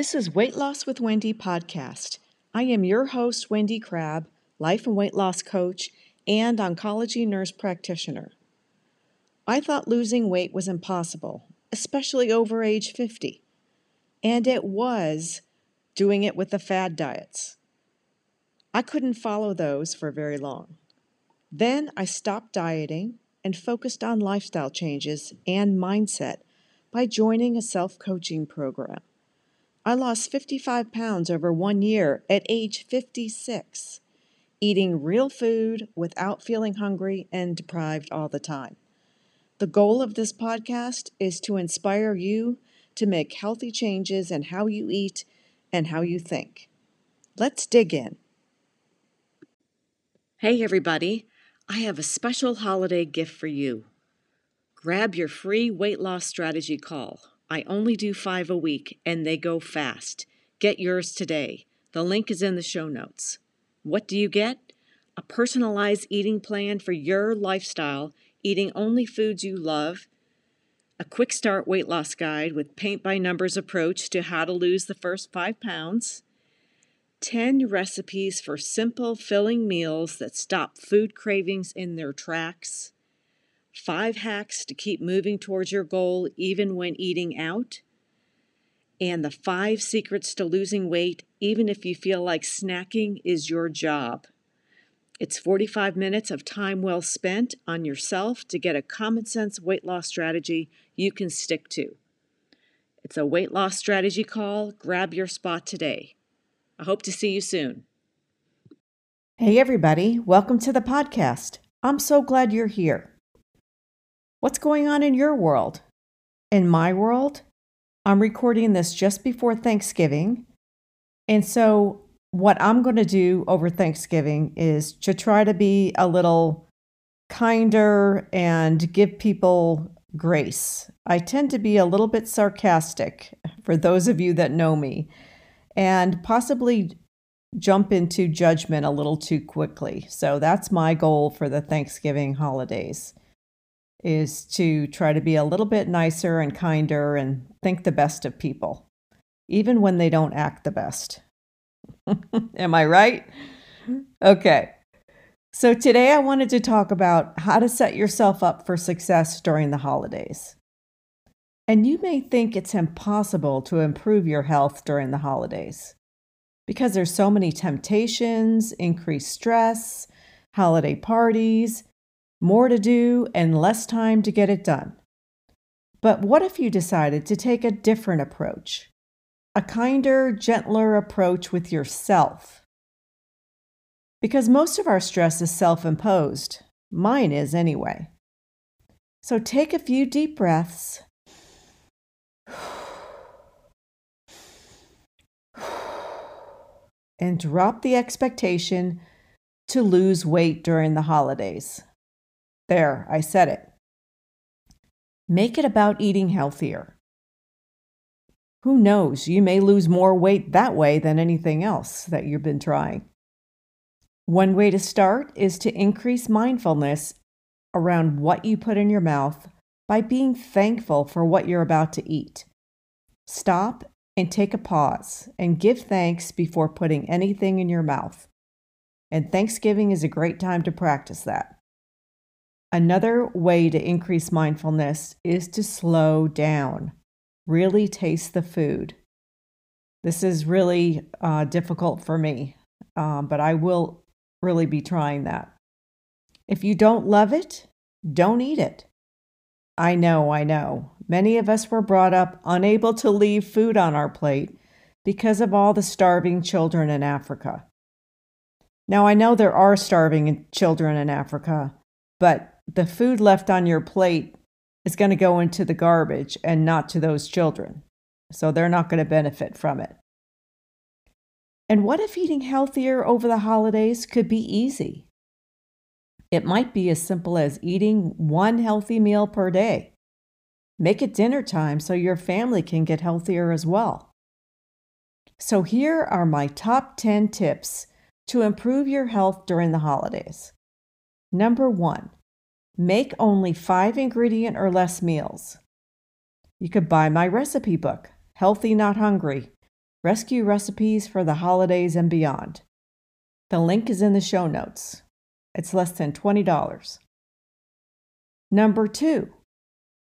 This is Weight Loss with Wendy podcast. I am your host, Wendy Crabb, life and weight loss coach and oncology nurse practitioner. I thought losing weight was impossible, especially over age 50. And it was doing it with the fad diets. I couldn't follow those for very long. Then I stopped dieting and focused on lifestyle changes and mindset by joining a self coaching program. I lost 55 pounds over one year at age 56, eating real food without feeling hungry and deprived all the time. The goal of this podcast is to inspire you to make healthy changes in how you eat and how you think. Let's dig in. Hey, everybody. I have a special holiday gift for you. Grab your free weight loss strategy call. I only do five a week and they go fast. Get yours today. The link is in the show notes. What do you get? A personalized eating plan for your lifestyle, eating only foods you love, a quick start weight loss guide with paint by numbers approach to how to lose the first five pounds 10 recipes for simple, filling meals that stop food cravings in their tracks, 5 hacks to keep moving towards your goal even when eating out, and the 5 secrets to losing weight even if you feel like snacking is your job. It's 45 minutes of time well spent on yourself to get a common sense weight loss strategy you can stick to. It's a weight loss strategy call. Grab your spot today. I hope to see you soon. Hey, everybody. Welcome to the podcast. I'm so glad you're here. What's going on in your world? In my world, I'm recording this just before Thanksgiving. And so, what I'm going to do over Thanksgiving is to try to be a little kinder and give people grace. I tend to be a little bit sarcastic for those of you that know me and possibly jump into judgment a little too quickly. So that's my goal for the Thanksgiving holidays is to try to be a little bit nicer and kinder and think the best of people, even when they don't act the best. Am I right? Okay. So today I wanted to talk about how to set yourself up for success during the holidays. And you may think it's impossible to improve your health during the holidays because there's so many temptations, increased stress, holiday parties, more to do, and less time to get it done. But what if you decided to take a different approach? A kinder, gentler approach with yourself? Because most of our stress is self imposed. Mine is anyway. So take a few deep breaths and drop the expectation to lose weight during the holidays. There, I said it. Make it about eating healthier. Who knows, you may lose more weight that way than anything else that you've been trying. One way to start is to increase mindfulness around what you put in your mouth by being thankful for what you're about to eat. Stop and take a pause and give thanks before putting anything in your mouth. And Thanksgiving is a great time to practice that. Another way to increase mindfulness is to slow down, really taste the food. This is really uh, difficult for me, um, but I will really be trying that. If you don't love it, don't eat it. I know, I know. Many of us were brought up unable to leave food on our plate because of all the starving children in Africa. Now, I know there are starving children in Africa, but the food left on your plate is going to go into the garbage and not to those children. So they're not going to benefit from it. And what if eating healthier over the holidays could be easy? It might be as simple as eating one healthy meal per day. Make it dinner time so your family can get healthier as well. So, here are my top 10 tips to improve your health during the holidays. Number one, make only five ingredient or less meals. You could buy my recipe book, Healthy Not Hungry, Rescue recipes for the holidays and beyond. The link is in the show notes. It's less than $20. Number two,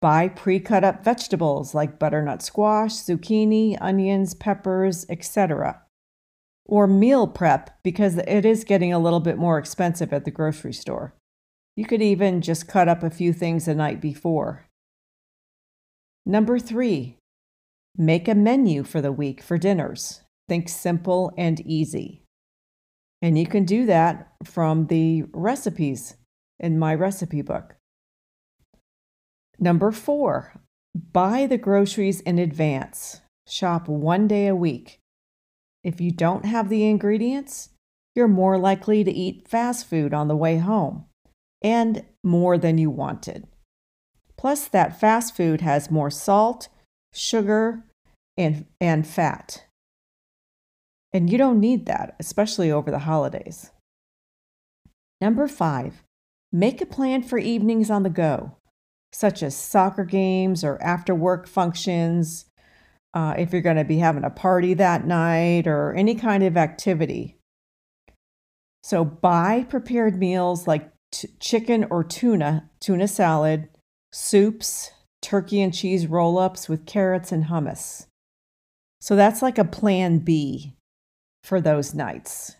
buy pre cut up vegetables like butternut squash, zucchini, onions, peppers, etc. Or meal prep because it is getting a little bit more expensive at the grocery store. You could even just cut up a few things the night before. Number three, make a menu for the week for dinners. Think simple and easy. And you can do that from the recipes in my recipe book. Number four, buy the groceries in advance. Shop one day a week. If you don't have the ingredients, you're more likely to eat fast food on the way home and more than you wanted. Plus, that fast food has more salt, sugar, and, and fat. And you don't need that, especially over the holidays. Number five, make a plan for evenings on the go, such as soccer games or after work functions, uh, if you're going to be having a party that night or any kind of activity. So buy prepared meals like t- chicken or tuna, tuna salad, soups, turkey and cheese roll ups with carrots and hummus. So that's like a plan B for those nights.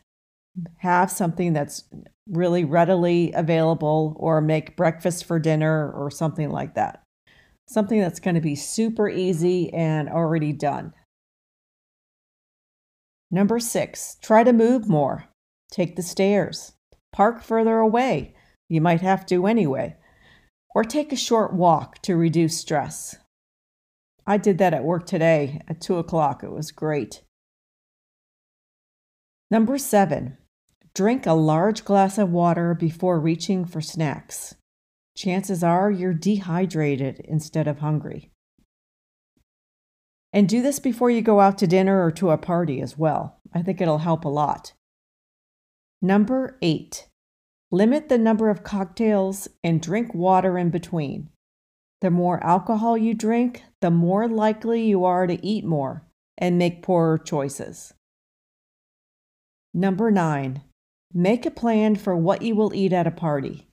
Have something that's really readily available, or make breakfast for dinner, or something like that. Something that's going to be super easy and already done. Number six, try to move more. Take the stairs. Park further away. You might have to anyway. Or take a short walk to reduce stress. I did that at work today at 2 o'clock. It was great. Number seven, drink a large glass of water before reaching for snacks. Chances are you're dehydrated instead of hungry. And do this before you go out to dinner or to a party as well. I think it'll help a lot. Number eight, limit the number of cocktails and drink water in between. The more alcohol you drink, the more likely you are to eat more and make poorer choices. Number nine, make a plan for what you will eat at a party,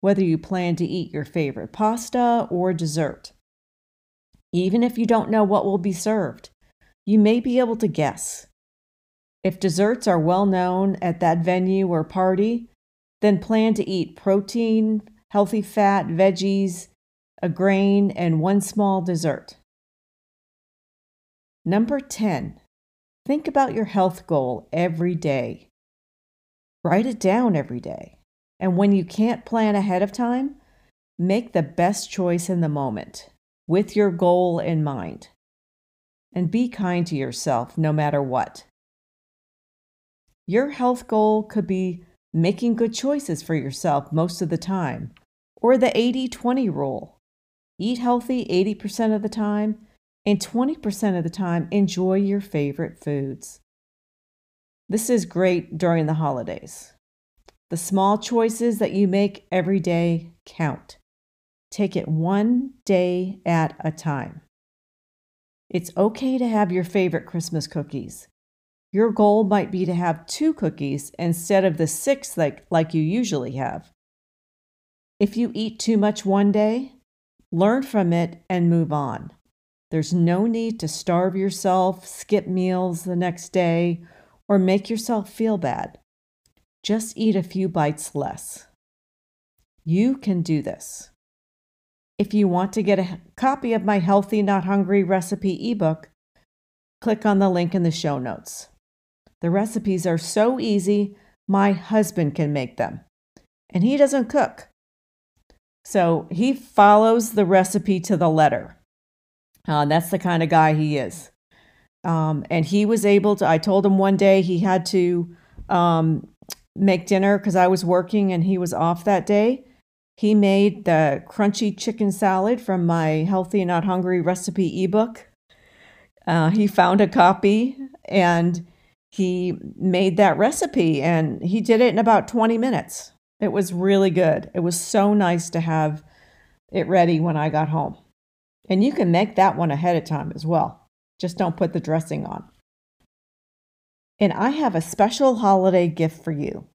whether you plan to eat your favorite pasta or dessert. Even if you don't know what will be served, you may be able to guess. If desserts are well known at that venue or party, then plan to eat protein, healthy fat, veggies, a grain, and one small dessert. Number 10, Think about your health goal every day. Write it down every day. And when you can't plan ahead of time, make the best choice in the moment with your goal in mind. And be kind to yourself no matter what. Your health goal could be making good choices for yourself most of the time, or the 80 20 rule. Eat healthy 80% of the time and 20% of the time, enjoy your favorite foods. This is great during the holidays. The small choices that you make every day count. Take it one day at a time. It's okay to have your favorite Christmas cookies. Your goal might be to have two cookies instead of the six like, like you usually have. If you eat too much one day, learn from it and move on. There's no need to starve yourself, skip meals the next day, or make yourself feel bad. Just eat a few bites less. You can do this. If you want to get a copy of my Healthy Not Hungry recipe ebook, click on the link in the show notes. The recipes are so easy, my husband can make them. And he doesn't cook. So he follows the recipe to the letter. Uh, that's the kind of guy he is. Um, and he was able to, I told him one day he had to um, make dinner because I was working and he was off that day. He made the crunchy chicken salad from my Healthy Not Hungry recipe ebook. Uh, he found a copy and he made that recipe and he did it in about 20 minutes. It was really good. It was so nice to have it ready when I got home. And you can make that one ahead of time as well. Just don't put the dressing on. and I have a special holiday gift for you.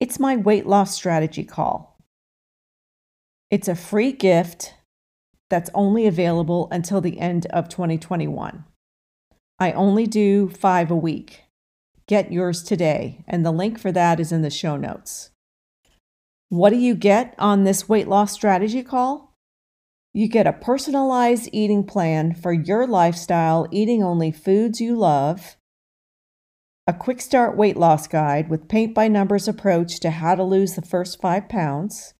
It's my weight loss strategy call. It's a free gift that's only available until the end of 2021. I only do five a week. Get yours today, and the link for that is in the show notes. What do you get on this weight loss strategy call? You get a personalized eating plan for your lifestyle, eating only foods you love, a quick start weight loss guide with paint by numbers approach to how to lose the first five pounds,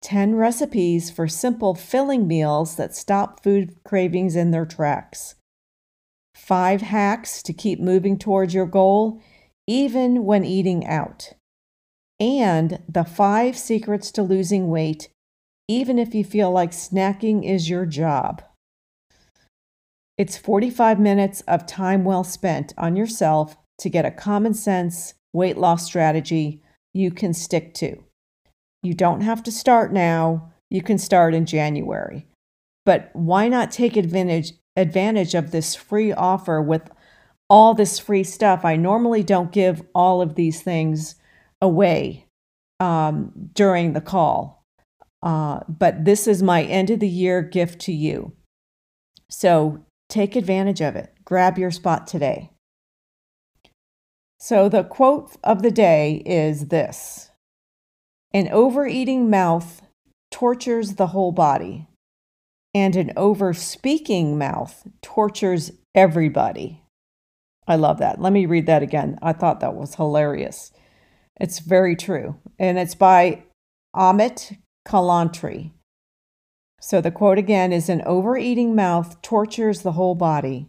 10 recipes for simple filling meals that stop food cravings in their tracks, five hacks to keep moving towards your goal, even when eating out, and the five secrets to losing weight, even if you feel like snacking is your job. It's 45 minutes of time well spent on yourself to get a common sense weight loss strategy you can stick to. You don't have to start now, you can start in January. But why not take advantage advantage of this free offer with all this free stuff? I normally don't give all of these things away um, during the call. Uh, but this is my end of the year gift to you. So Take advantage of it. Grab your spot today. So, the quote of the day is this An overeating mouth tortures the whole body, and an overspeaking mouth tortures everybody. I love that. Let me read that again. I thought that was hilarious. It's very true. And it's by Amit Kalantri. So the quote again is An overeating mouth tortures the whole body,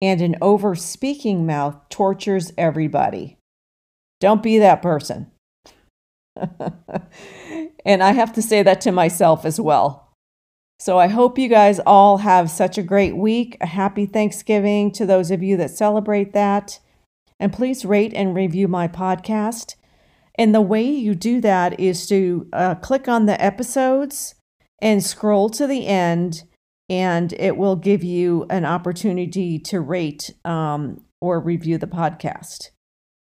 and an over speaking mouth tortures everybody. Don't be that person. and I have to say that to myself as well. So I hope you guys all have such a great week. A happy Thanksgiving to those of you that celebrate that. And please rate and review my podcast. And the way you do that is to uh, click on the episodes and scroll to the end, and it will give you an opportunity to rate um, or review the podcast.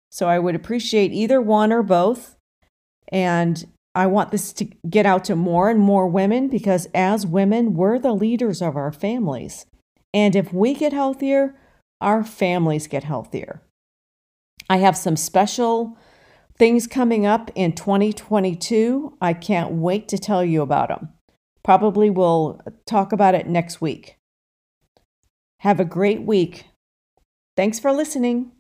So I would appreciate either one or both. And I want this to get out to more and more women because as women, we're the leaders of our families. And if we get healthier, our families get healthier. I have some special things coming up in 2022. I can't wait to tell you about them. Probably we'll talk about it next week. Have a great week. Thanks for listening.